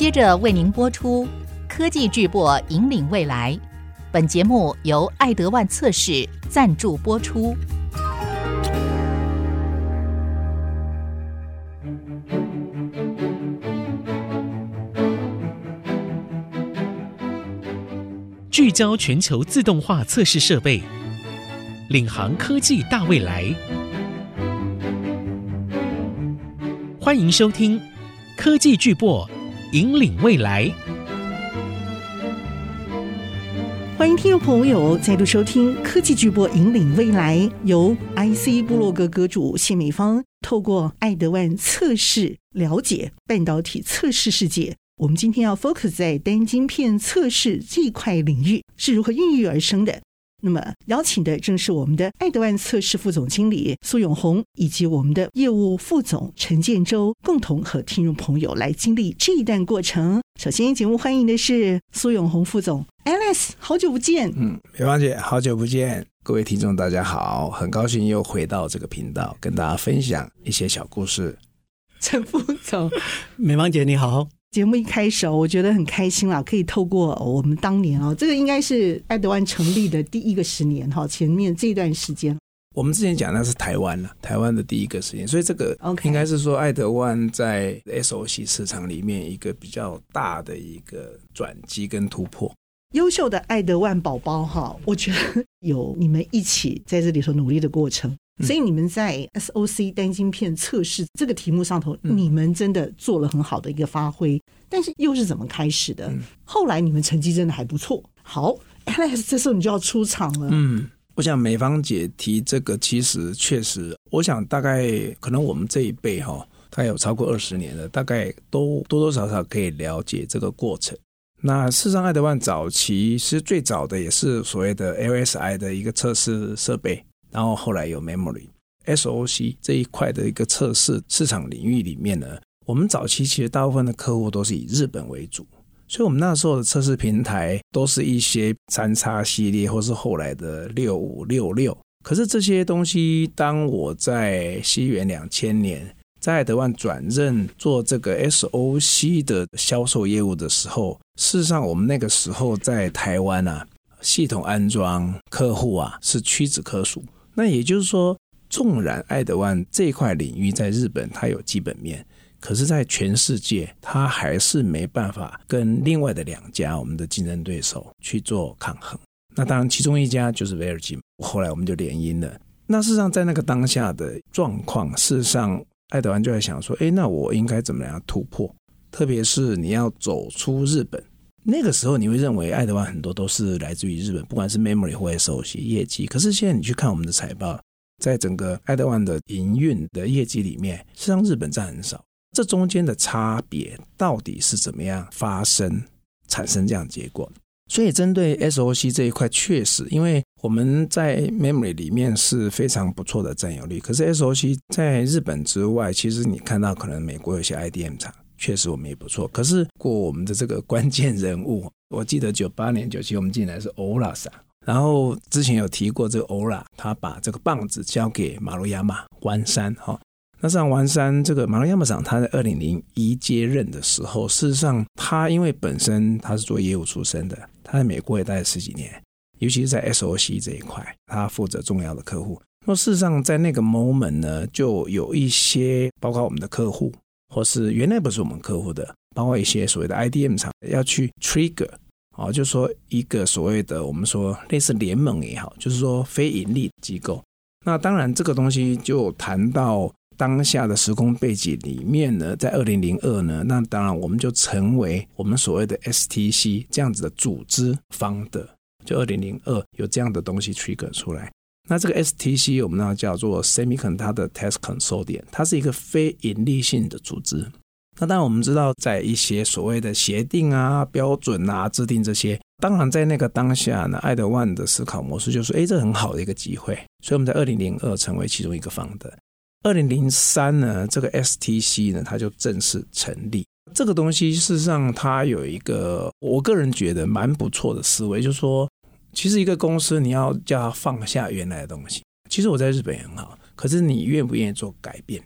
接着为您播出《科技巨擘引领未来》。本节目由爱德万测试赞助播出。聚焦全球自动化测试设备，领航科技大未来。欢迎收听《科技巨擘引领未来》。欢迎听众朋友再度收听《科技巨擘引领未来》，由 IC 部落格阁主谢美芳透过爱德万测试了解半导体测试世界。我们今天要 focus 在单晶片测试这块领域是如何孕育而生的。那么邀请的正是我们的爱德万测试副总经理苏永红，以及我们的业务副总陈建州，共同和听众朋友来经历这一段过程。首先，节目欢迎的是苏永红副总，Alice，好久不见。嗯，美芳姐，好久不见，各位听众大家好，很高兴又回到这个频道，跟大家分享一些小故事。陈副总，美芳姐你好。节目一开始，我觉得很开心啦，可以透过我们当年哦，这个应该是爱德万成立的第一个十年哈，前面这段时间，我们之前讲的是台湾了，台湾的第一个十年，所以这个应该是说爱德万在 SOC 市场里面一个比较大的一个转机跟突破。优秀的爱德万宝宝哈，我觉得有你们一起在这里头努力的过程。所以你们在 SOC 单晶片测试这个题目上头，你们真的做了很好的一个发挥。但是又是怎么开始的？后来你们成绩真的还不错。好，Alex，这时候你就要出场了。嗯，我想美芳姐提这个，其实确实，我想大概可能我们这一辈哈，大概有超过二十年了，大概都多多少少可以了解这个过程。那事实上，爱德万早期其实最早的也是所谓的 LSI 的一个测试设备。然后后来有 memory SOC 这一块的一个测试市场领域里面呢，我们早期其实大部分的客户都是以日本为主，所以我们那时候的测试平台都是一些三叉系列或是后来的六五六六。可是这些东西，当我在西元两千年在德万转任做这个 SOC 的销售业务的时候，事实上我们那个时候在台湾啊，系统安装客户啊是屈指可数。那也就是说，纵然爱德万这块领域在日本它有基本面，可是，在全世界它还是没办法跟另外的两家我们的竞争对手去做抗衡。那当然，其中一家就是威尔金后来我们就联姻了。那事实上，在那个当下的状况，事实上爱德万就在想说：哎，那我应该怎么样突破？特别是你要走出日本。那个时候你会认为爱德万很多都是来自于日本，不管是 memory 或 SOC 业绩。可是现在你去看我们的财报，在整个爱德万的营运的业绩里面，实际上日本占很少。这中间的差别到底是怎么样发生产生这样结果？所以针对 SOC 这一块，确实因为我们在 memory 里面是非常不错的占有率，可是 SOC 在日本之外，其实你看到可能美国有些 IDM 厂。确实我们也不错，可是过我们的这个关键人物，我记得九八年、九七我们进来是欧拉桑，然后之前有提过这个欧拉，他把这个棒子交给马路亚马关山哈。那上丸山这个马路亚马桑，他在二零零一接任的时候，事实上他因为本身他是做业务出身的，他在美国也待了十几年，尤其是在 SOC 这一块，他负责重要的客户。那事实上在那个 moment 呢，就有一些包括我们的客户。或是原来不是我们客户的，包括一些所谓的 IDM 厂要去 trigger，哦，就是说一个所谓的我们说类似联盟也好，就是说非盈利机构。那当然这个东西就谈到当下的时空背景里面呢，在二零零二呢，那当然我们就成为我们所谓的 STC 这样子的组织方的，就二零零二有这样的东西 trigger 出来。那这个 STC 我们呢叫做 Semiconductor Test Consortium，它是一个非盈利性的组织。那当然我们知道，在一些所谓的协定啊、标准啊制定这些，当然在那个当下呢，爱德万的思考模式就是，哎，这很好的一个机会。所以我们在二零零二成为其中一个方的。二零零三呢，这个 STC 呢，它就正式成立。这个东西事实上它有一个，我个人觉得蛮不错的思维，就是说。其实一个公司，你要叫他放下原来的东西。其实我在日本也很好，可是你愿不愿意做改变？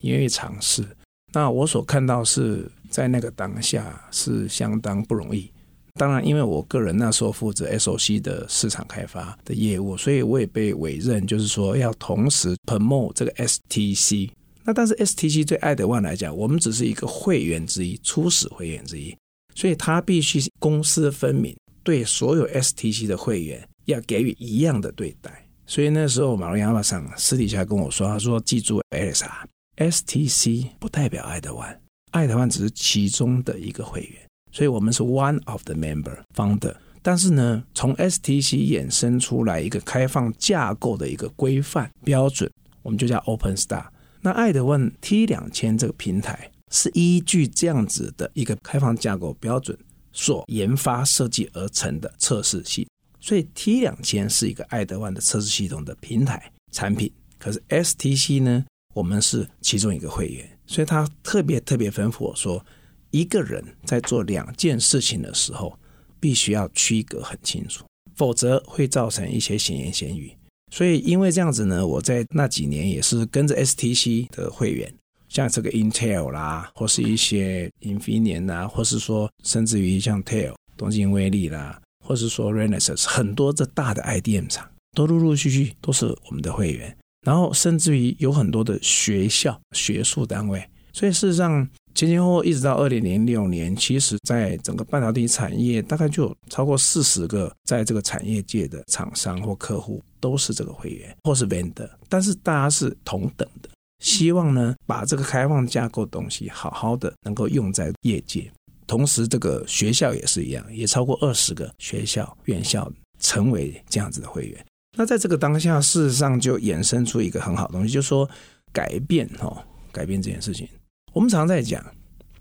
你愿意尝试？那我所看到是在那个当下是相当不容易。当然，因为我个人那时候负责 SOC 的市场开发的业务，所以我也被委任，就是说要同时 promote 这个 STC。那但是 STC 对爱德万来讲，我们只是一个会员之一，初始会员之一，所以他必须公私分明，对所有 STC 的会员要给予一样的对待。所以那时候马龙亚马桑私底下跟我说，他说：“记住，Elisa，STC 不代表爱德万，爱德万只是其中的一个会员。”所以我们是 one of the member founder，但是呢，从 STC 衍生出来一个开放架构的一个规范标准，我们就叫 Open Star。那爱德万 T 两千这个平台是依据这样子的一个开放架构标准所研发设计而成的测试系。所以 T 两千是一个爱德万的测试系统的平台产品，可是 STC 呢，我们是其中一个会员，所以他特别特别吩咐我说。一个人在做两件事情的时候，必须要区隔很清楚，否则会造成一些闲言闲语。所以，因为这样子呢，我在那几年也是跟着 STC 的会员，像这个 Intel 啦，或是一些 Infineon 啦，或是说甚至于像 TEL 东京威力啦，或是说 Renesas 很多这大的 IDM 厂，都陆陆续续都是我们的会员。然后，甚至于有很多的学校、学术单位。所以，事实上。前前后后一直到二零零六年，其实在整个半导体产业，大概就有超过四十个在这个产业界的厂商或客户都是这个会员或是 vendor，但是大家是同等的，希望呢把这个开放架构东西好好的能够用在业界。同时，这个学校也是一样，也超过二十个学校院校成为这样子的会员。那在这个当下，事实上就衍生出一个很好的东西，就是说改变哦，改变这件事情。我们常常在讲，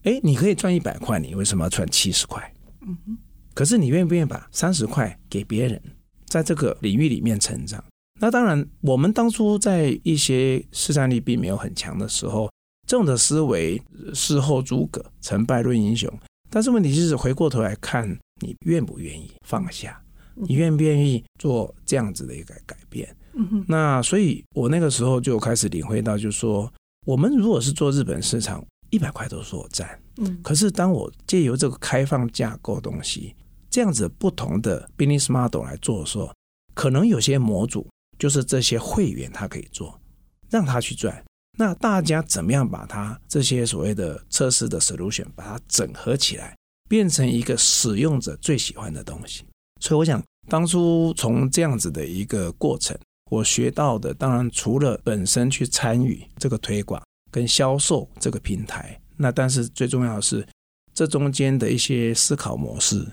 哎，你可以赚一百块，你为什么要赚七十块？嗯哼。可是你愿不愿意把三十块给别人，在这个领域里面成长？那当然，我们当初在一些市占力并没有很强的时候，这种的思维事后诸葛，成败论英雄。但是问题就是回过头来看，你愿不愿意放下？你愿不愿意做这样子的一个改变？嗯哼。那所以，我那个时候就开始领会到，就是说。我们如果是做日本市场，一百块都是我占。嗯，可是当我借由这个开放架构东西，这样子不同的 business model 来做的时候，可能有些模组就是这些会员他可以做，让他去赚。那大家怎么样把他这些所谓的测试的 solution 把它整合起来，变成一个使用者最喜欢的东西？所以我想，当初从这样子的一个过程。我学到的，当然除了本身去参与这个推广跟销售这个平台，那但是最重要的是这中间的一些思考模式、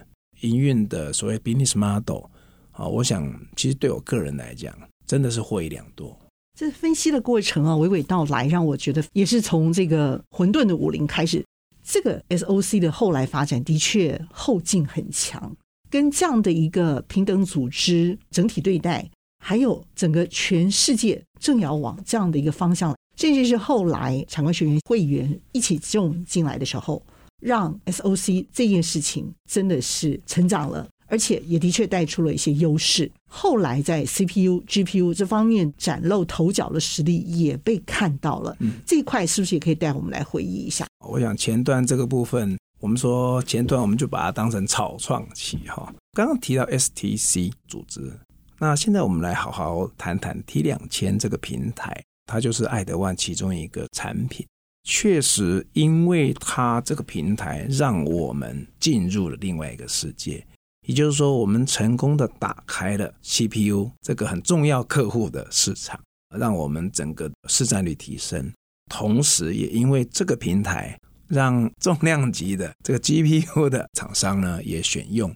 营运的所谓 business model 啊，我想其实对我个人来讲，真的是获益良多。这分析的过程啊，娓娓道来，让我觉得也是从这个混沌的武林开始，这个 SOC 的后来发展的确后劲很强，跟这样的一个平等组织整体对待。还有整个全世界正要往这样的一个方向，甚至是后来产官学院会员一起种进来的时候，让 SOC 这件事情真的是成长了，而且也的确带出了一些优势。后来在 CPU、GPU 这方面崭露头角的实力也被看到了。嗯，这一块是不是也可以带我们来回忆一下？我想前端这个部分，我们说前端我们就把它当成草创期哈。刚刚提到 STC 组织。那现在我们来好好谈谈 T 两千这个平台，它就是爱德万其中一个产品。确实，因为它这个平台让我们进入了另外一个世界，也就是说，我们成功的打开了 CPU 这个很重要客户的市场，让我们整个市占率提升。同时，也因为这个平台，让重量级的这个 GPU 的厂商呢也选用。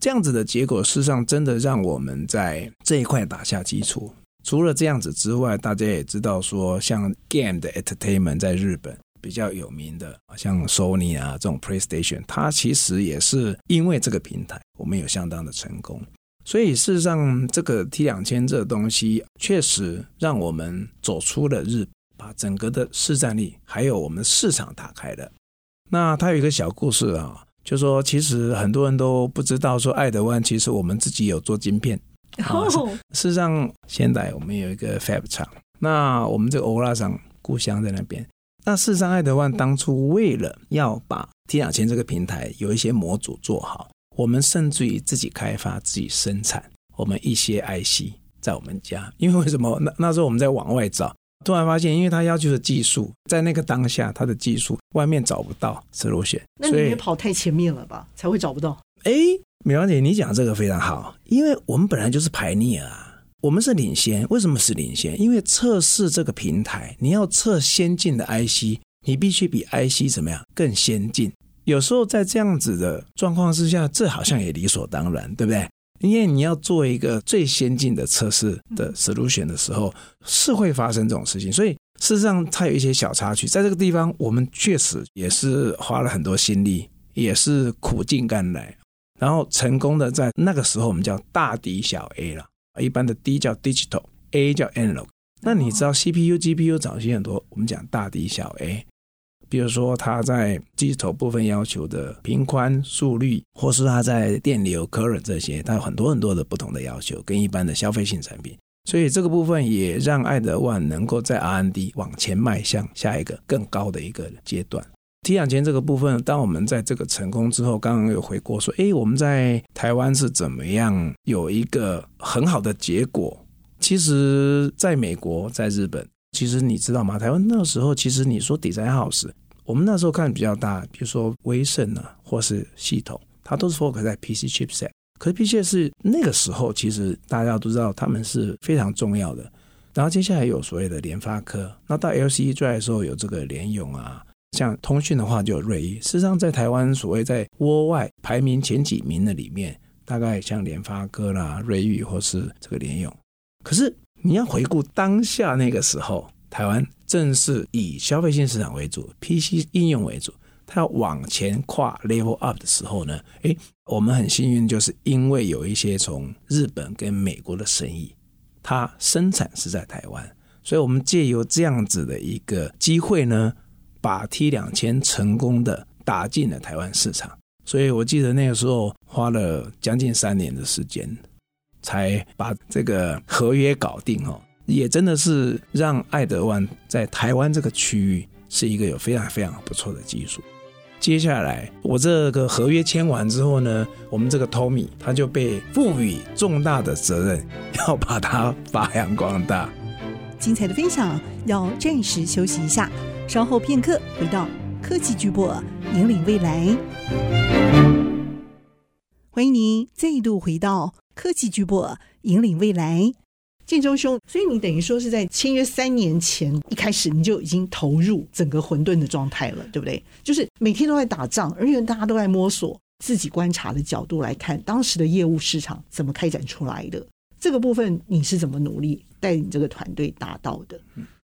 这样子的结果，事实上真的让我们在这一块打下基础。除了这样子之外，大家也知道说，像 Game 的 Entertainment 在日本比较有名的，像 Sony 啊这种 PlayStation，它其实也是因为这个平台，我们有相当的成功。所以事实上，这个 T 两千这个东西，确实让我们走出了日本，把整个的市占率还有我们的市场打开了。那它有一个小故事啊。就说，其实很多人都不知道，说爱德湾其实我们自己有做晶片。哦，事实上，现在我们有一个 Fab 厂，那我们这个欧拉厂故乡在那边，那事实上，爱德万当初为了要把 T 两千这个平台有一些模组做好，我们甚至于自己开发、自己生产我们一些 IC 在我们家。因为为什么？那那时候我们在往外找，突然发现，因为他要求的技术，在那个当下，他的技术外面找不到 solution。那你也跑太前面了吧？才会找不到。哎，美芳姐，你讲这个非常好，因为我们本来就是排逆啊。我们是领先，为什么是领先？因为测试这个平台，你要测先进的 IC，你必须比 IC 怎么样更先进。有时候在这样子的状况之下，这好像也理所当然，对不对？因为你要做一个最先进的测试的 solution 的时候，是会发生这种事情。所以事实上，它有一些小插曲，在这个地方，我们确实也是花了很多心力，也是苦尽甘来，然后成功的在那个时候，我们叫大敌小 A 了。一般的 D 叫 digital，A 叫 analog。那你知道 CPU、GPU 早期很多，我们讲大 D 小 A。比如说它在 digital 部分要求的频宽、速率，或是它在电流、current 这些，它有很多很多的不同的要求，跟一般的消费性产品。所以这个部分也让爱德万能够在 R&D 往前迈向下一个更高的一个阶段。T 两千这个部分，当我们在这个成功之后，刚刚有回过说，哎，我们在台湾是怎么样有一个很好的结果？其实，在美国，在日本，其实你知道吗？台湾那时候，其实你说 Design House，我们那时候看比较大，比如说威盛啊，或是系统，它都是 focus 在 PC chipset。可是 PC 是那个时候，其实大家都知道他们是非常重要的。然后接下来有所谓的联发科，那到 LCE 出来的时候有这个联咏啊。像通讯的话，就有瑞昱。事实上，在台湾所谓在窝外排名前几名的里面，大概像联发科啦、瑞昱或是这个联咏。可是你要回顾当下那个时候，台湾正是以消费性市场为主，PC 应用为主，它要往前跨 level up 的时候呢，诶，我们很幸运，就是因为有一些从日本跟美国的生意，它生产是在台湾，所以我们借由这样子的一个机会呢。把 T 两千成功的打进了台湾市场，所以我记得那个时候花了将近三年的时间，才把这个合约搞定哦，也真的是让爱德万在台湾这个区域是一个有非常非常不错的技术。接下来我这个合约签完之后呢，我们这个 Tommy 他就被赋予重大的责任，要把它发扬光大。精彩的分享要暂时休息一下。稍后片刻，回到科技巨播，引领未来。欢迎您再度回到科技巨播，引领未来。建州兄，所以你等于说是在签约三年前一开始，你就已经投入整个混沌的状态了，对不对？就是每天都在打仗，而且大家都在摸索，自己观察的角度来看，当时的业务市场怎么开展出来的？这个部分你是怎么努力带领这个团队达到的？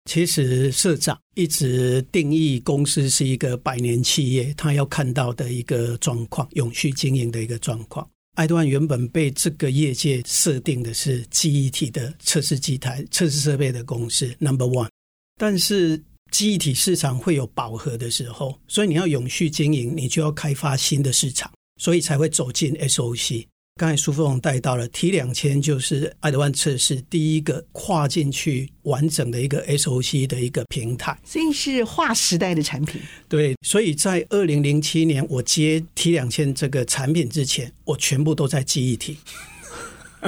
其实社长一直定义公司是一个百年企业，他要看到的一个状况，永续经营的一个状况。爱德万原本被这个业界设定的是记忆体的测试机台、测试设备的公司 Number One，但是记忆体市场会有饱和的时候，所以你要永续经营，你就要开发新的市场，所以才会走进 SOC。刚才苏副总带到了 T 两千，就是爱德万测试第一个跨进去完整的一个 SOC 的一个平台，所以是划时代的产品。对，所以在二零零七年我接 T 两千这个产品之前，我全部都在记忆体。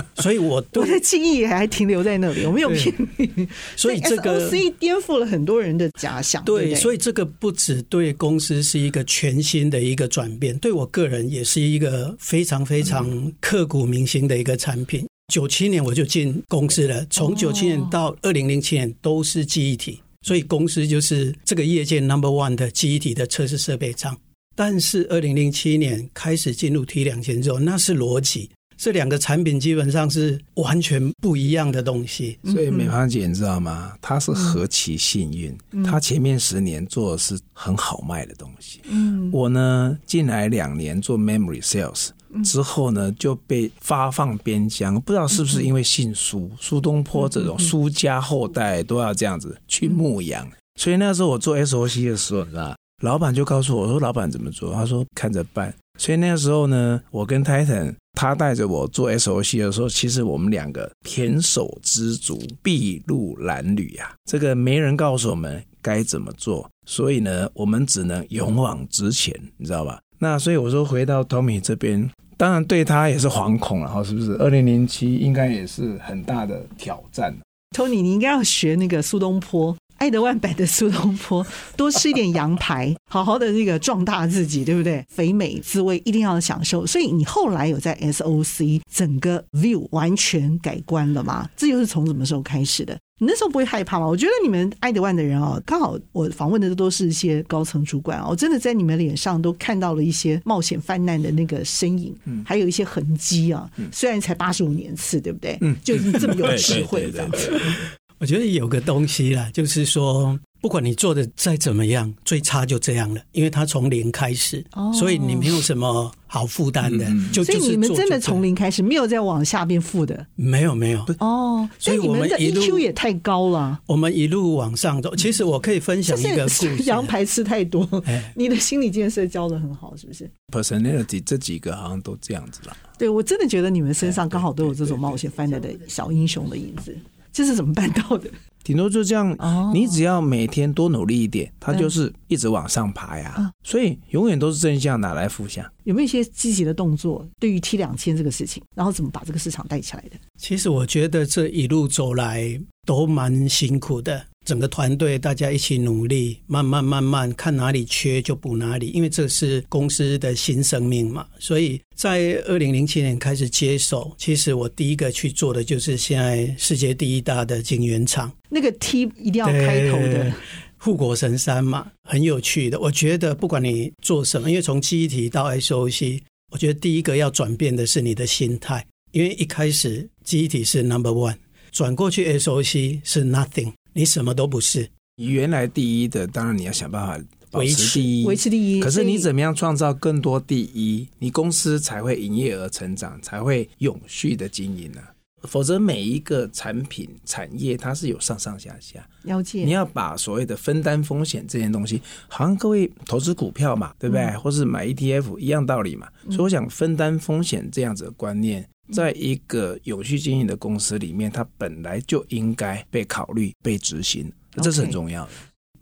所以我，我我的记忆还停留在那里，我没有骗你。所以这个 SOC 颠覆了很多人的假想。对，对对，所以这个不只对公司是一个全新的一个转变，对我个人也是一个非常非常刻骨铭心的一个产品。九七年我就进公司了，从九七年到二零零七年都是记忆体，所以公司就是这个业界 number one 的记忆体的测试设备厂。但是二零零七年开始进入 T 两千之后，那是逻辑。这两个产品基本上是完全不一样的东西，所以美芳姐你知道吗？她是何其幸运，她前面十年做的是很好卖的东西。嗯，我呢进来两年做 memory sales 之后呢，就被发放边疆，不知道是不是因为姓苏，苏东坡这种苏家后代都要这样子去牧羊，所以那时候我做 SOC 的时候，你知道老板就告诉我，我说老板怎么做？他说看着办。所以那个时候呢，我跟 Titan 他带着我做 SOC 的时候，其实我们两个胼手知足，筚路蓝缕呀。这个没人告诉我们该怎么做，所以呢，我们只能勇往直前，你知道吧？那所以我说回到 Tommy 这边，当然对他也是惶恐了哈，是不是？二零零七应该也是很大的挑战。Tony，你应该要学那个苏东坡。爱德万版的苏东坡，多吃一点羊排，好好的这个壮大自己，对不对？肥美滋味一定要享受。所以你后来有在 SOC 整个 view 完全改观了吗？这又是从什么时候开始的？你那时候不会害怕吗？我觉得你们爱德万的人哦，刚好我访问的都是一些高层主管哦，我真的在你们脸上都看到了一些冒险犯难的那个身影，嗯，还有一些痕迹啊。虽然才八十五年次，对不对？嗯，就已经这么有智慧这样子。我觉得有个东西啦，就是说，不管你做的再怎么样，最差就这样了，因为它从零开始，哦、所以你没有什么好负担的。嗯、就所以你们真的从零开始，没有再往下边负的？没有，没有。哦，所以你们的 EQ 也太高了。我们一路往上走。其实我可以分享一个故事。羊排吃太多，你的心理建设教的很好，是不是？Personality 这几个好像都这样子了。对，我真的觉得你们身上刚好都有这种冒险犯难的小英雄的影子。这是怎么办到的？顶多就这样，你只要每天多努力一点，它就是一直往上爬呀。所以永远都是正向，哪来负向？有没有一些积极的动作？对于 T 两千这个事情，然后怎么把这个市场带起来的？其实我觉得这一路走来都蛮辛苦的。整个团队大家一起努力，慢慢慢慢看哪里缺就补哪里，因为这是公司的新生命嘛。所以在二零零七年开始接手，其实我第一个去做的就是现在世界第一大的晶圆厂，那个 T 一定要开头的护国神山嘛，很有趣的。我觉得不管你做什么，因为从记忆体到 SOC，我觉得第一个要转变的是你的心态，因为一开始记忆体是 number one，转过去 SOC 是 nothing。你什么都不是，你原来第一的，当然你要想办法保持第一，维持第一。可是你怎么样创造更多第一，你公司才会营业额成长，才会永续的经营呢、啊？否则每一个产品产业它是有上上下下，了解。你要把所谓的分担风险这件东西，好像各位投资股票嘛，对不对？嗯、或是买 ETF 一样道理嘛。所以我想分担风险这样子的观念。在一个有序经营的公司里面，它本来就应该被考虑、被执行，这是很重要的。Okay.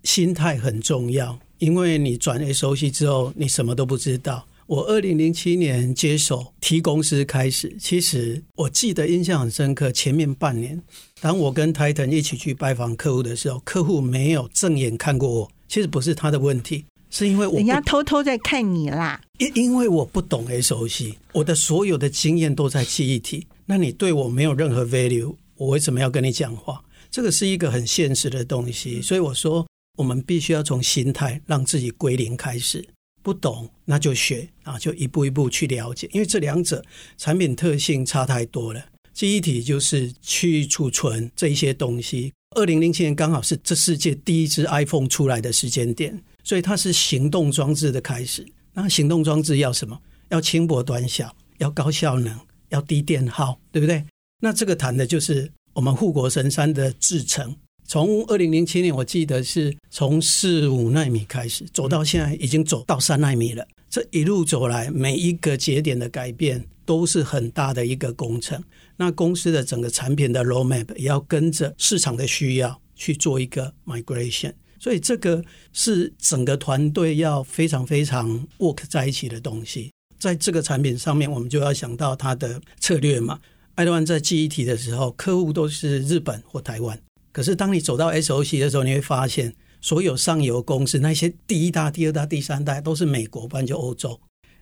心态很重要，因为你转 SOC 之后，你什么都不知道。我二零零七年接手 T 公司开始，其实我记得印象很深刻。前面半年，当我跟 Titan 一起去拜访客户的时候，客户没有正眼看过我。其实不是他的问题。是因为我人家偷偷在看你啦，因因为我不懂 SOC，我的所有的经验都在记忆体，那你对我没有任何 value，我为什么要跟你讲话？这个是一个很现实的东西，所以我说我们必须要从心态让自己归零开始，不懂那就学啊，就一步一步去了解，因为这两者产品特性差太多了。记忆体就是去储存这一些东西，二零零七年刚好是这世界第一支 iPhone 出来的时间点。所以它是行动装置的开始。那行动装置要什么？要轻薄短小，要高效能，要低电耗，对不对？那这个谈的就是我们护国神山的制程。从二零零七年，我记得是从四五奈米开始，走到现在已经走到三奈米了。这一路走来，每一个节点的改变都是很大的一个工程。那公司的整个产品的 roadmap 也要跟着市场的需要去做一个 migration。所以这个是整个团队要非常非常 work 在一起的东西，在这个产品上面，我们就要想到它的策略嘛。爱德万在记忆体的时候，客户都是日本或台湾，可是当你走到 SOC 的时候，你会发现，所有上游公司那些第一大、第二大、第三代都是美国，不然就欧洲。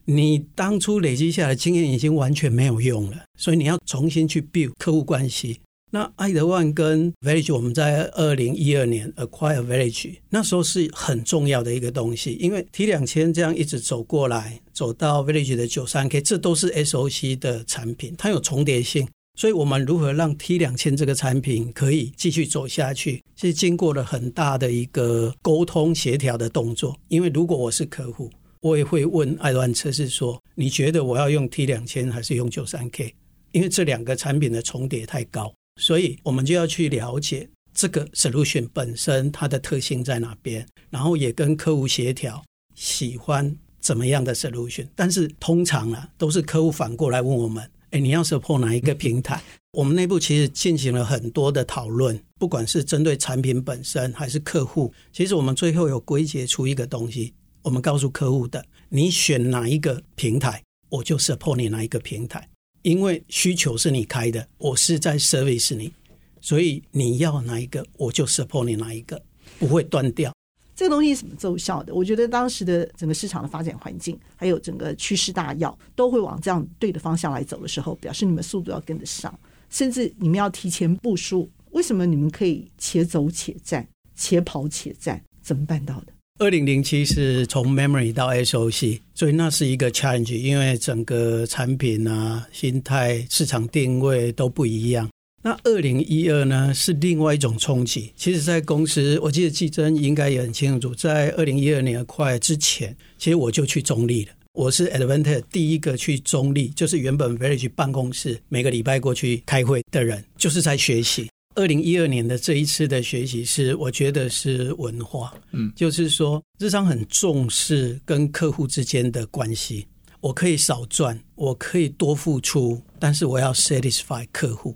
你当初累积下来经验已经完全没有用了，所以你要重新去 build 客户关系。那爱德万跟 Village，我们在二零一二年 acquire Village，那时候是很重要的一个东西，因为 T 两千这样一直走过来，走到 Village 的九三 K，这都是 SOC 的产品，它有重叠性，所以我们如何让 T 两千这个产品可以继续走下去，是经过了很大的一个沟通协调的动作。因为如果我是客户，我也会问爱德万测试说，你觉得我要用 T 两千还是用九三 K？因为这两个产品的重叠太高。所以，我们就要去了解这个 solution 本身它的特性在哪边，然后也跟客户协调喜欢怎么样的 solution。但是通常啊，都是客户反过来问我们：哎，你要 support 哪一个平台？我们内部其实进行了很多的讨论，不管是针对产品本身还是客户，其实我们最后有归结出一个东西，我们告诉客户的：你选哪一个平台，我就 support 你哪一个平台，因为需求是你开的，我是在 service 你。所以你要哪一个，我就 support 你哪一个，不会断掉。这个东西是怎么奏效的？我觉得当时的整个市场的发展环境，还有整个趋势大要，都会往这样对的方向来走的时候，表示你们速度要跟得上，甚至你们要提前部署。为什么你们可以且走且战，且跑且战？怎么办到的？二零零七是从 memory 到 SOC，所以那是一个 challenge，因为整个产品啊、心态、市场定位都不一样。那二零一二呢，是另外一种冲击。其实，在公司，我记得季珍应该也很清楚，在二零一二年快之前，其实我就去中立了。我是 Advantech 第一个去中立，就是原本 Verge 办公室每个礼拜过去开会的人，就是在学习。二零一二年的这一次的学习是，我觉得是文化，嗯，就是说，日常很重视跟客户之间的关系。我可以少赚，我可以多付出，但是我要 satisfy 客户。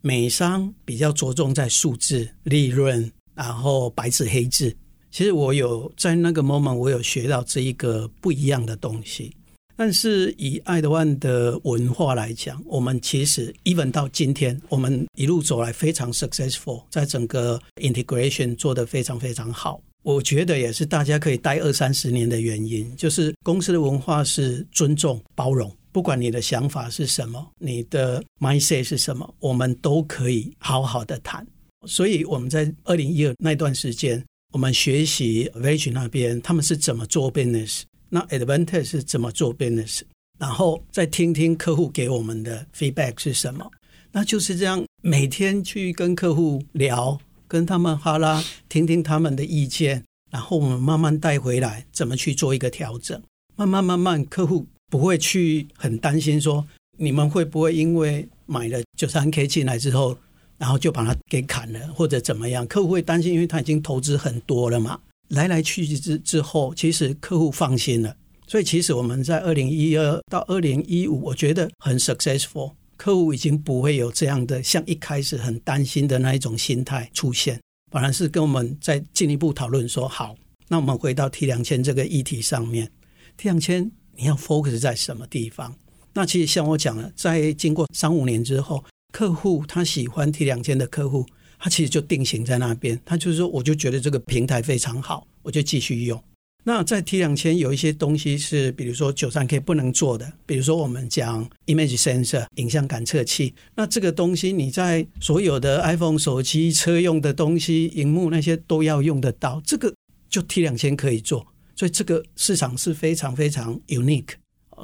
美商比较着重在数字、利润，然后白纸黑字。其实我有在那个 moment，我有学到这一个不一样的东西。但是以爱德万的文化来讲，我们其实 even 到今天，我们一路走来非常 successful，在整个 integration 做得非常非常好。我觉得也是大家可以待二三十年的原因，就是公司的文化是尊重、包容。不管你的想法是什么，你的 mindset 是什么，我们都可以好好的谈。所以我们在二零一二那段时间，我们学习 Verge 那边他们是怎么做 business，那 Advantech 是怎么做 business，然后再听听客户给我们的 feedback 是什么。那就是这样，每天去跟客户聊，跟他们哈拉，听听他们的意见，然后我们慢慢带回来，怎么去做一个调整。慢慢慢慢，客户。不会去很担心说，你们会不会因为买了九三 K 进来之后，然后就把它给砍了或者怎么样？客户会担心，因为他已经投资很多了嘛。来来去去之之后，其实客户放心了。所以其实我们在二零一二到二零一五，我觉得很 successful。客户已经不会有这样的像一开始很担心的那一种心态出现，反而是跟我们再进一步讨论说，好，那我们回到 T 两千这个议题上面，T 两千。你要 focus 在什么地方？那其实像我讲了，在经过三五年之后，客户他喜欢 T 两千的客户，他其实就定型在那边。他就是说，我就觉得这个平台非常好，我就继续用。那在 T 两千有一些东西是，比如说九三 K 不能做的，比如说我们讲 image sensor 影像感测器。那这个东西你在所有的 iPhone 手机、车用的东西、荧幕那些都要用得到，这个就 T 两千可以做。所以这个市场是非常非常 unique，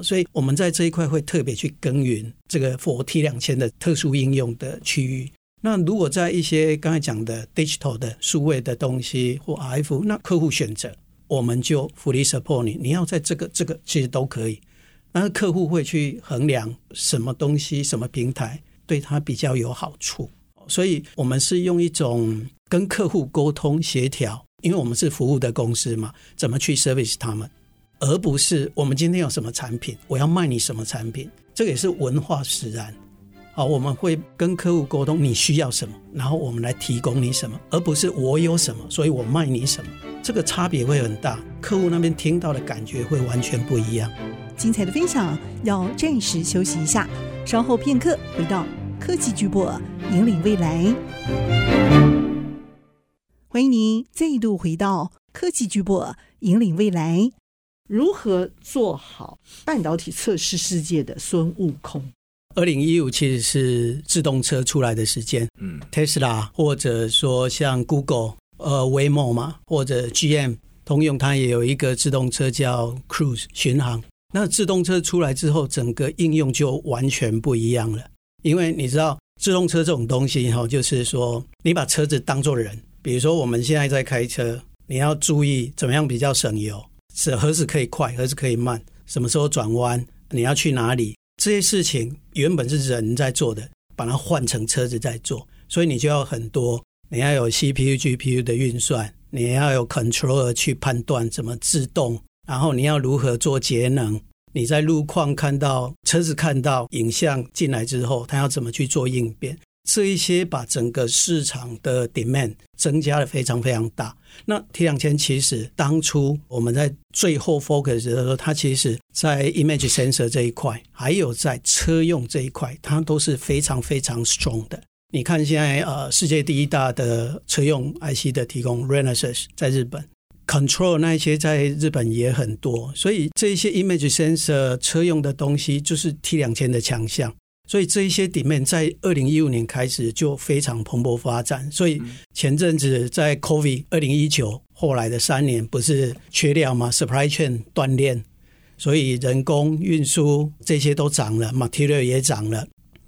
所以我们在这一块会特别去耕耘这个 for T 两千的特殊应用的区域。那如果在一些刚才讲的 digital 的数位的东西或 RF，那客户选择我们就 fully support 你。你要在这个这个其实都可以，那客户会去衡量什么东西什么平台对他比较有好处。所以我们是用一种跟客户沟通协调。因为我们是服务的公司嘛，怎么去 service 他们，而不是我们今天有什么产品，我要卖你什么产品，这个也是文化使然。好，我们会跟客户沟通你需要什么，然后我们来提供你什么，而不是我有什么，所以我卖你什么，这个差别会很大，客户那边听到的感觉会完全不一样。精彩的分享要暂时休息一下，稍后片刻回到科技巨播，引领未来。欢迎您再度回到科技巨擘，引领未来。如何做好半导体测试世界的孙悟空？二零一五其实是自动车出来的时间，嗯，Tesla 或者说像 Google、呃 Waymo 嘛，或者 GM 通用，它也有一个自动车叫 Cruise 巡航。那自动车出来之后，整个应用就完全不一样了。因为你知道，自动车这种东西哈，就是说你把车子当作人。比如说，我们现在在开车，你要注意怎么样比较省油，是何时可以快，何时可以慢，什么时候转弯，你要去哪里，这些事情原本是人在做的，把它换成车子在做，所以你就要很多，你要有 CPU、GPU 的运算，你要有 controller 去判断怎么自动，然后你要如何做节能。你在路况看到车子看到影像进来之后，它要怎么去做应变？这一些把整个市场的 demand 增加了非常非常大。那 T 两千其实当初我们在最后 focus 的时候，它其实在 image sensor 这一块，还有在车用这一块，它都是非常非常 strong 的。你看现在呃，世界第一大的车用 IC 的提供 Renesas 在日本，control 那一些在日本也很多，所以这一些 image sensor 车用的东西就是 T 两千的强项。所以这一些 demand 在二零一五年开始就非常蓬勃发展。所以前阵子在 COVID 二零一九后来的三年不是缺料吗？Supply chain 锻炼，所以人工运输这些都涨了，material 也涨了。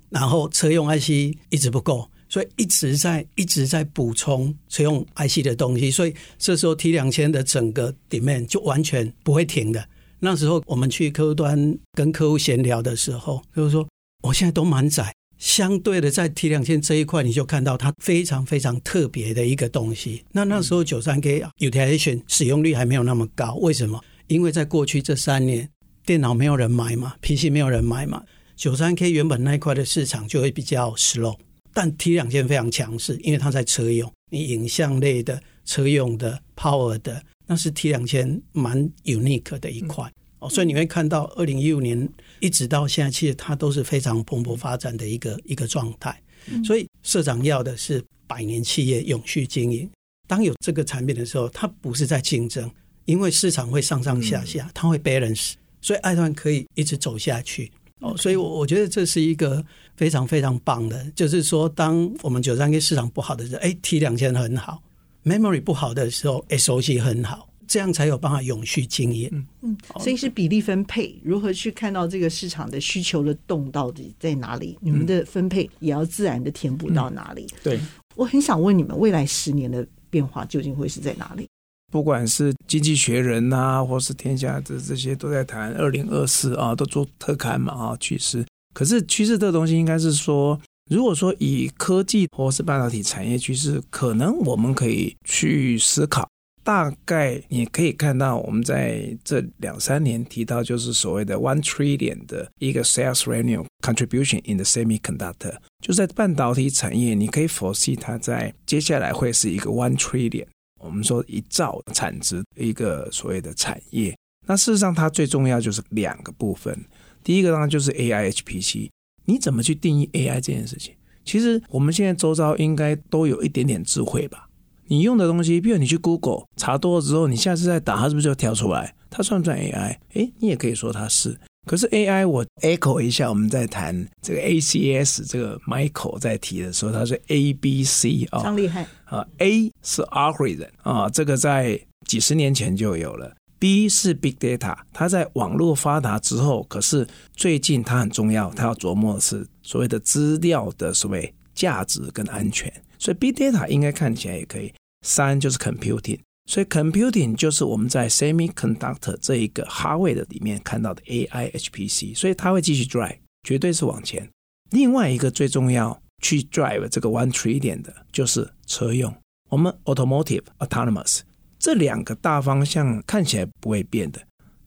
然后车用 IC 一直不够，所以一直在一直在补充车用 IC 的东西。所以这时候 T 两千的整个 demand 就完全不会停的。那时候我们去客户端跟客户闲聊的时候，就是说。我现在都满载，相对的在 T 两千这一块，你就看到它非常非常特别的一个东西。那那时候九三 K utilization 使用率还没有那么高，为什么？因为在过去这三年，电脑没有人买嘛，PC 没有人买嘛，九三 K 原本那一块的市场就会比较 slow。但 T 两千非常强势，因为它在车用，你影像类的车用的 power 的，那是 T 两千蛮 unique 的一块。哦，所以你会看到二零一五年。一直到现在，其实它都是非常蓬勃发展的一个一个状态。所以社长要的是百年企业永续经营。当有这个产品的时候，它不是在竞争，因为市场会上上下下，它会 balance，所以爱团可以一直走下去。哦，所以我我觉得这是一个非常非常棒的，就是说，当我们九三 K 市场不好的时候，哎，T 两千很好；memory 不好的时候，SOC 很好。这样才有办法永续经营。嗯嗯，所以是比例分配，如何去看到这个市场的需求的洞到底在哪里？你们的分配也要自然的填补到哪里？嗯、对，我很想问你们，未来十年的变化究竟会是在哪里？不管是经济学人啊，或是天下这这些都在谈二零二四啊，都做特刊嘛啊趋势。可是趋势这个东西应该是说，如果说以科技或是半导体产业趋势，可能我们可以去思考。大概你可以看到，我们在这两三年提到，就是所谓的 one trillion 的一个 sales revenue contribution in the semiconductor，就在半导体产业，你可以 foresee 它在接下来会是一个 one trillion，我们说一兆产值一个所谓的产业。那事实上，它最重要就是两个部分，第一个当然就是 AI HPC，你怎么去定义 AI 这件事情？其实我们现在周遭应该都有一点点智慧吧。你用的东西，比如你去 Google 查多了之后，你下次再打，它是不是就跳出来？它算不算 AI？诶，你也可以说它是。可是 AI，我 echo 一下，我们在谈这个 ACS，这个 Michael 在提的时候，他是 A、B、C 啊，超厉害啊。A 是 algorithm 啊，这个在几十年前就有了。B 是 Big Data，它在网络发达之后，可是最近它很重要，它要琢磨的是所谓的资料的所谓价值跟安全。所以 big data 应该看起来也可以。三就是 computing，所以 computing 就是我们在 semiconductor 这一个 hardware 的里面看到的 AI HPC，所以它会继续 drive，绝对是往前。另外一个最重要去 drive 这个 one trillion 的就是车用，我们 automotive autonomous 这两个大方向看起来不会变的。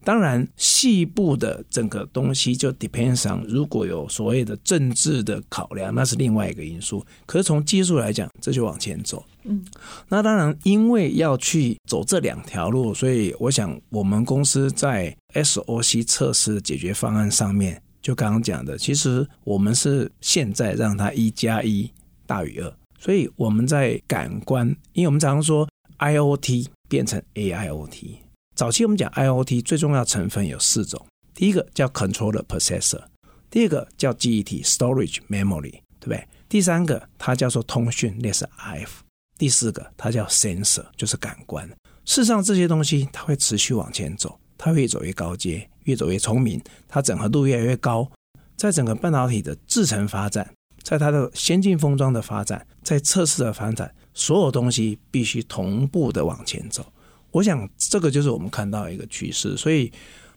当然，细部的整个东西就 depends on，如果有所谓的政治的考量，那是另外一个因素。可是从技术来讲，这就往前走。嗯，那当然，因为要去走这两条路，所以我想我们公司在 SOC 测试的解决方案上面，就刚刚讲的，其实我们是现在让它一加一大于二。所以我们在感官，因为我们常常说 IoT 变成 AIoT。早期我们讲 IoT 最重要成分有四种，第一个叫 controller processor，第二个叫记忆体 storage memory，对不对？第三个它叫做通讯，那是 RF，第四个它叫 sensor，就是感官。事实上这些东西它会持续往前走，它越走越高阶，越走越聪明，它整合度越来越高。在整个半导体的制程发展，在它的先进封装的发展，在测试的发展，所有东西必须同步的往前走。我想这个就是我们看到一个趋势，所以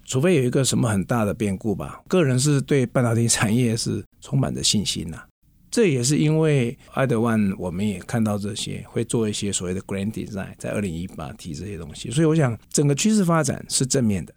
除非有一个什么很大的变故吧，个人是对半导体产业是充满着信心呐、这也是因为爱德万，我们也看到这些会做一些所谓的 Grand Design，在二零一八提这些东西，所以我想整个趋势发展是正面的。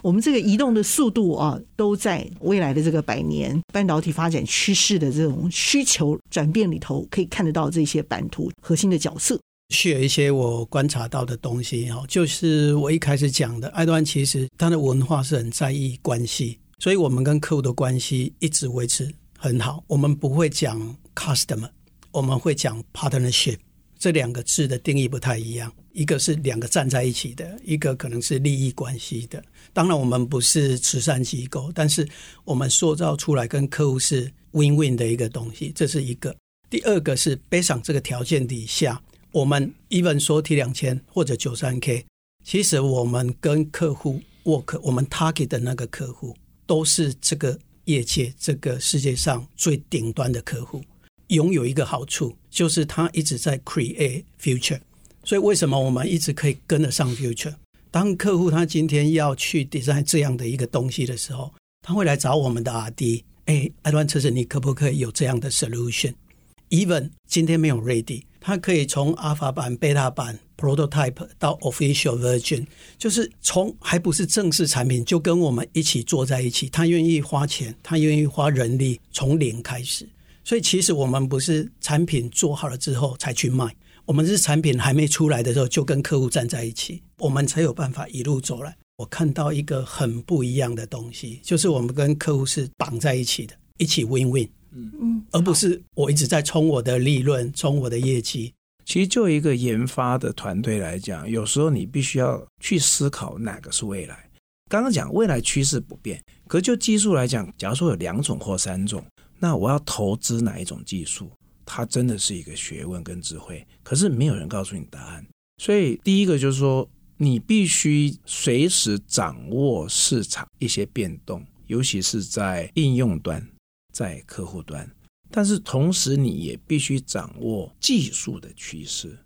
我们这个移动的速度啊，都在未来的这个百年半导体发展趋势的这种需求转变里头，可以看得到这些版图核心的角色。是有一些我观察到的东西哈，就是我一开始讲的，爱德万其实他的文化是很在意关系，所以我们跟客户的关系一直维持。很好，我们不会讲 customer，我们会讲 partnership。这两个字的定义不太一样，一个是两个站在一起的，一个可能是利益关系的。当然，我们不是慈善机构，但是我们塑造出来跟客户是 win-win 的一个东西，这是一个。第二个是 based on 这个条件底下，我们 even 说 T 两千或者九三 K，其实我们跟客户 work，我们 target 的那个客户都是这个。业界这个世界上最顶端的客户，拥有一个好处，就是他一直在 create future。所以为什么我们一直可以跟得上 future？当客户他今天要去 design 这样的一个东西的时候，他会来找我们的 R&D。哎，爱德万测试，你可不可以有这样的 solution？Even 今天没有 ready。它可以从 Alpha 版、Beta 版、Prototype 到 Official Version，就是从还不是正式产品就跟我们一起坐在一起。他愿意花钱，他愿意花人力，从零开始。所以其实我们不是产品做好了之后才去卖，我们是产品还没出来的时候就跟客户站在一起，我们才有办法一路走来。我看到一个很不一样的东西，就是我们跟客户是绑在一起的，一起 Win-Win。嗯嗯，而不是我一直在冲我的利润，冲我的业绩。其实就一个研发的团队来讲，有时候你必须要去思考哪个是未来。刚刚讲未来趋势不变，可就技术来讲，假如说有两种或三种，那我要投资哪一种技术？它真的是一个学问跟智慧。可是没有人告诉你答案。所以第一个就是说，你必须随时掌握市场一些变动，尤其是在应用端。在客户端，但是同时你也必须掌握技术的趋势，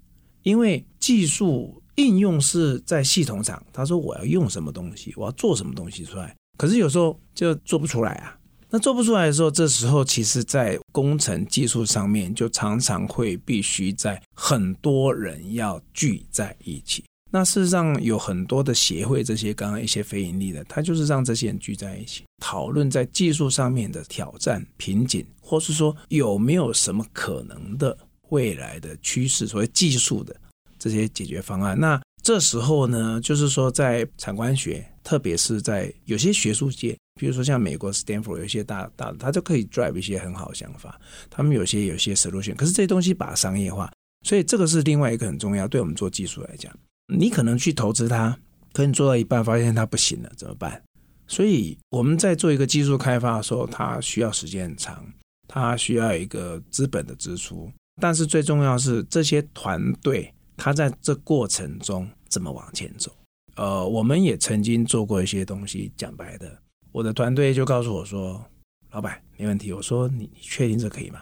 因为技术应用是在系统上。他说我要用什么东西，我要做什么东西出来，可是有时候就做不出来啊。那做不出来的时候，这时候其实在工程技术上面就常常会必须在很多人要聚在一起。那事实上有很多的协会，这些刚刚一些非盈利的，他就是让这些人聚在一起讨论在技术上面的挑战瓶颈，或是说有没有什么可能的未来的趋势，所谓技术的这些解决方案。那这时候呢，就是说在产官学，特别是在有些学术界，比如说像美国 Stanford 有一些大大的，他就可以 drive 一些很好的想法，他们有些有些 solution，可是这些东西把商业化，所以这个是另外一个很重要，对我们做技术来讲。你可能去投资它，可你做到一半发现它不行了，怎么办？所以我们在做一个技术开发的时候，它需要时间很长，它需要一个资本的支出。但是最重要是这些团队，它在这过程中怎么往前走？呃，我们也曾经做过一些东西，讲白的，我的团队就告诉我说：“老板，没问题。”我说：“你你确定这可以吗？”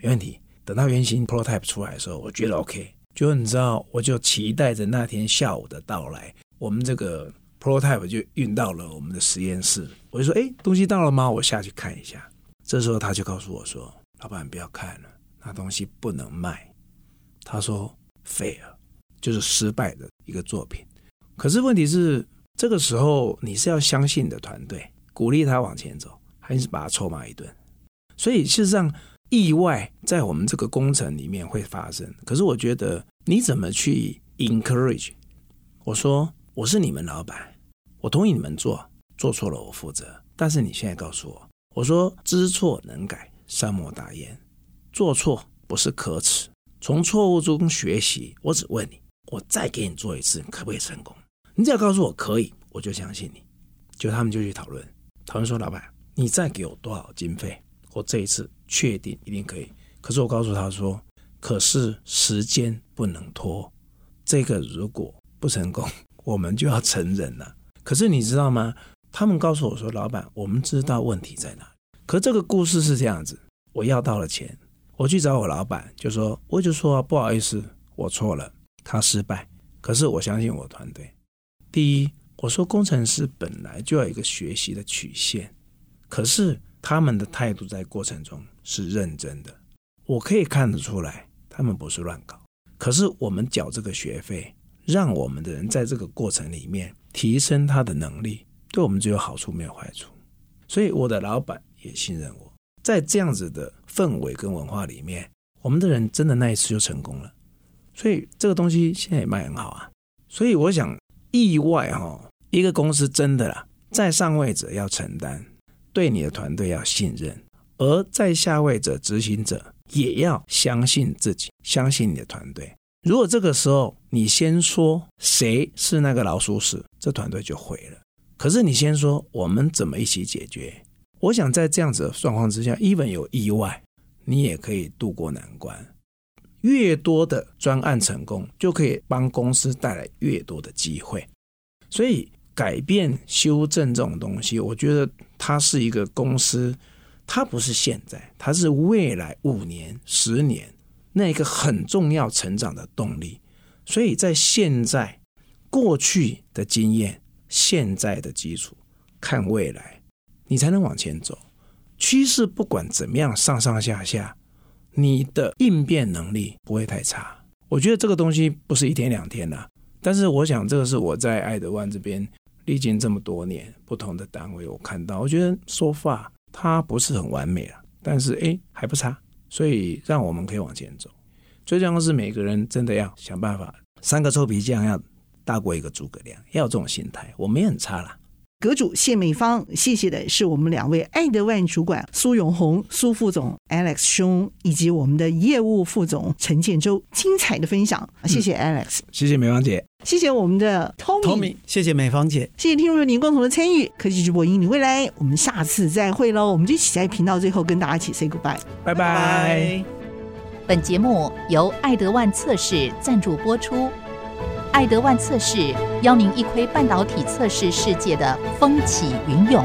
没问题。等到原型 prototype 出来的时候，我觉得 OK。就你知道，我就期待着那天下午的到来。我们这个 prototype 就运到了我们的实验室。我就说：“哎，东西到了吗？我下去看一下。”这时候他就告诉我说：“老板，不要看了，那东西不能卖。”他说：“fail，就是失败的一个作品。”可是问题是，这个时候你是要相信你的团队，鼓励他往前走，还是把他臭骂一顿？所以事实上。意外在我们这个工程里面会发生，可是我觉得你怎么去 encourage？我说我是你们老板，我同意你们做，做错了我负责。但是你现在告诉我，我说知错能改，善莫大焉，做错不是可耻，从错误中学习。我只问你，我再给你做一次，可不可以成功？你只要告诉我可以，我就相信你。就他们就去讨论，讨论说老板，你再给我多少经费？我这一次确定一定可以，可是我告诉他说，可是时间不能拖，这个如果不成功，我们就要承认了。可是你知道吗？他们告诉我说，老板，我们知道问题在哪。可这个故事是这样子，我要到了钱，我去找我老板，就说，我就说不好意思，我错了，他失败。可是我相信我团队。第一，我说工程师本来就要一个学习的曲线，可是。他们的态度在过程中是认真的，我可以看得出来，他们不是乱搞。可是我们缴这个学费，让我们的人在这个过程里面提升他的能力，对我们只有好处没有坏处。所以我的老板也信任我，在这样子的氛围跟文化里面，我们的人真的那一次就成功了。所以这个东西现在也卖很好啊。所以我想，意外哈，一个公司真的啦，在上位者要承担，对你的团队要信任，而在下位者执行者也要相信自己，相信你的团队。如果这个时候你先说谁是那个老鼠屎，这团队就毁了。可是你先说我们怎么一起解决？我想在这样子的状况之下，even 有意外，你也可以渡过难关。越多的专案成功，就可以帮公司带来越多的机会。所以改变、修正这种东西，我觉得它是一个公司，它不是现在，它是未来五年、十年那一个很重要成长的动力。所以在现在过去的经验。现在的基础，看未来，你才能往前走。趋势不管怎么样，上上下下，你的应变能力不会太差。我觉得这个东西不是一天两天的，但是我想这个是我在爱德万这边历经这么多年不同的单位，我看到，我觉得说法它不是很完美啊，但是诶还不差，所以让我们可以往前走。最重要的是每个人真的要想办法，三个臭皮匠要。大过一个诸葛亮，要有这种心态，我们也很差啦。阁主谢美芳，谢谢的是我们两位爱德万主管苏永红苏副总 Alex 兄，以及我们的业务副总陈建州，精彩的分享，谢谢 Alex，嗯、谢谢美芳姐，谢谢我们的 Tommy，谢谢美芳姐，谢谢听众朋友您共同的参与，科技直播引领未来，我们下次再会喽，我们就一起在频道最后跟大家一起 say goodbye，拜拜。本节目由爱德万测试赞助播出。爱德万测试邀您一窥半导体测试世界的风起云涌。